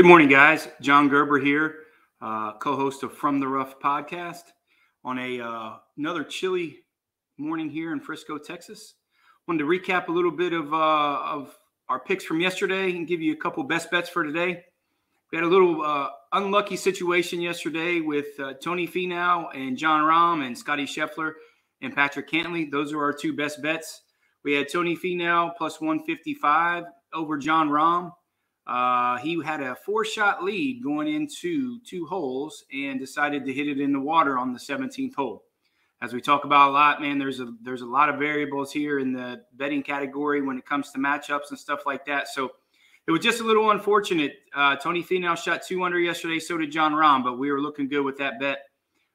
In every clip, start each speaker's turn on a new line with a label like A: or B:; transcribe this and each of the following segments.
A: Good morning, guys. John Gerber here, uh, co-host of From the Rough podcast, on a uh, another chilly morning here in Frisco, Texas. Wanted to recap a little bit of uh, of our picks from yesterday and give you a couple best bets for today. We had a little uh, unlucky situation yesterday with uh, Tony Finau and Jon Rahm and Scottie Scheffler and Patrick Cantlay. Those are our two best bets. We had Tony Finau plus 155 over Jon Rahm. Uh, he had a four shot lead going into two holes and decided to hit it in the water on the 17th hole. As we talk about a lot, man, there's a there's a lot of variables here in the betting category when it comes to matchups and stuff like that. So it was just a little unfortunate. Uh, Tony Finau shot two under yesterday, so did Jon Rahm, but we were looking good with that bet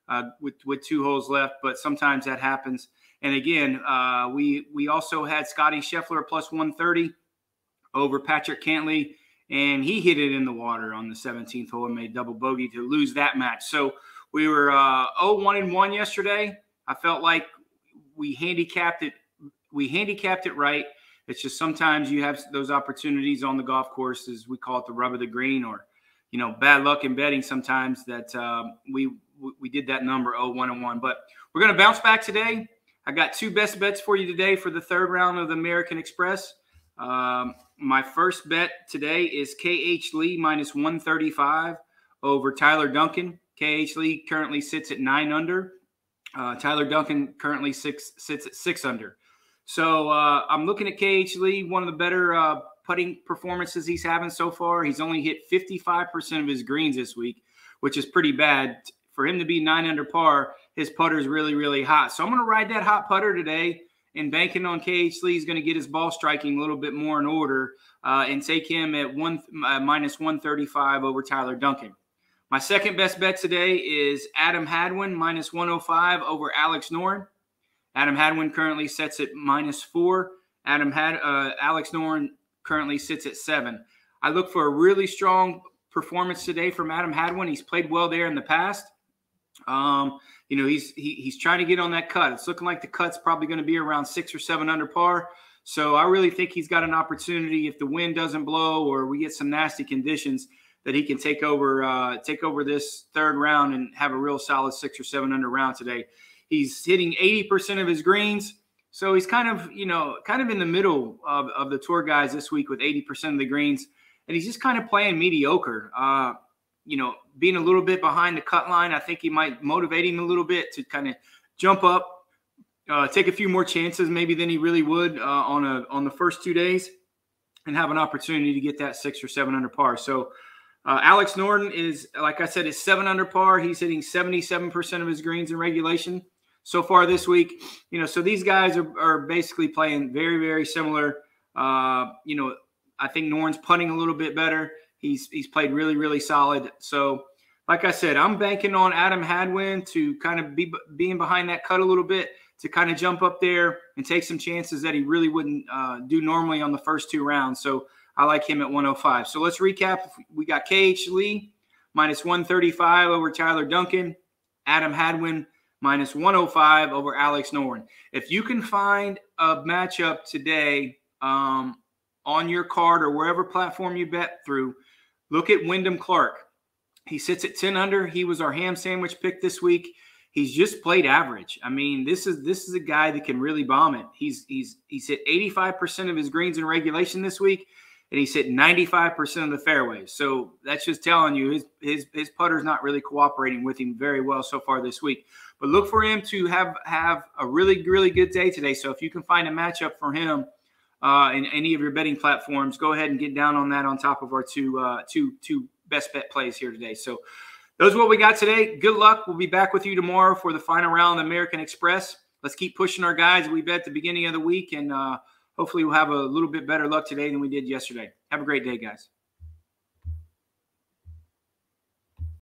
A: uh, with with two holes left. But sometimes that happens. And again, uh, we we also had Scottie Scheffler plus 130 over Patrick Cantlay and he hit it in the water on the 17th hole and made double bogey to lose that match. So we were uh, 0-1 and 1 yesterday. I felt like we handicapped it. We handicapped it right. It's just sometimes you have those opportunities on the golf course, as we call it, the rub of the green, or you know, bad luck in betting. Sometimes that um, we we did that number 0-1 and 1. But we're going to bounce back today. I got two best bets for you today for the third round of the American Express. Um, my first bet today is KH Lee minus 135 over Tyler Duncan. KH Lee currently sits at nine under. Uh, Tyler Duncan currently six sits at six under. So uh, I'm looking at KH Lee, one of the better uh, putting performances he's having so far. He's only hit 55% of his greens this week, which is pretty bad. For him to be nine under par, his putter is really, really hot. So I'm going to ride that hot putter today and banking on KH Lee is going to get his ball striking a little bit more in order uh, and take him at one uh, minus 135 over Tyler Duncan. My second best bet today is Adam Hadwin minus 105 over Alex Noren. Adam Hadwin currently sets at minus four. Adam had uh, Alex Noren currently sits at seven. I look for a really strong performance today from Adam Hadwin. He's played well there in the past. Um, you know, he's he, he's trying to get on that cut. It's looking like the cut's probably going to be around six or seven under par. So I really think he's got an opportunity if the wind doesn't blow or we get some nasty conditions that he can take over uh, take over this third round and have a real solid six or seven under round today. He's hitting 80% of his greens. So he's kind of, you know, kind of in the middle of, of the tour guys this week with 80% of the greens. And he's just kind of playing mediocre. Uh, you know, being a little bit behind the cut line, I think he might motivate him a little bit to kind of jump up, uh, take a few more chances maybe than he really would uh, on a on the first two days, and have an opportunity to get that six or seven under par. So. Uh, Alex Noren is, like I said, is seven under par. He's hitting 77% of his greens in regulation so far this week. You know, so these guys are, are basically playing very, very similar. Uh, you know, I think Noren's putting a little bit better. He's he's played really really solid. So, like I said, I'm banking on Adam Hadwin to kind of be being behind that cut a little bit to kind of jump up there and take some chances that he really wouldn't uh, do normally on the first two rounds. So I like him at 105. So let's recap. We got KH Lee minus 135 over Tyler Duncan, Adam Hadwin minus 105 over Alex Noren. If you can find a matchup today um, on your card or wherever platform you bet through Look at Wyndham Clark. He sits at 10 under. He was our ham sandwich pick this week. He's just played average. I mean, this is this is a guy that can really bomb it. He's he's he's hit 85% of his greens in regulation this week, and he's hit 95% of the fairways. So that's just telling you his his his putter's not really cooperating with him very well so far this week. But look for him to have have a really really good day today. So if you can find a matchup for him uh, in any of your betting platforms, go ahead and get down on that on top of our two uh, two two best bet plays here today. So those are what we got today. Good luck. We'll be back with you tomorrow for the final round of American Express. Let's keep pushing our guys we bet the beginning of the week, and uh, hopefully we'll have a little bit better luck today than we did yesterday. Have a great day, guys.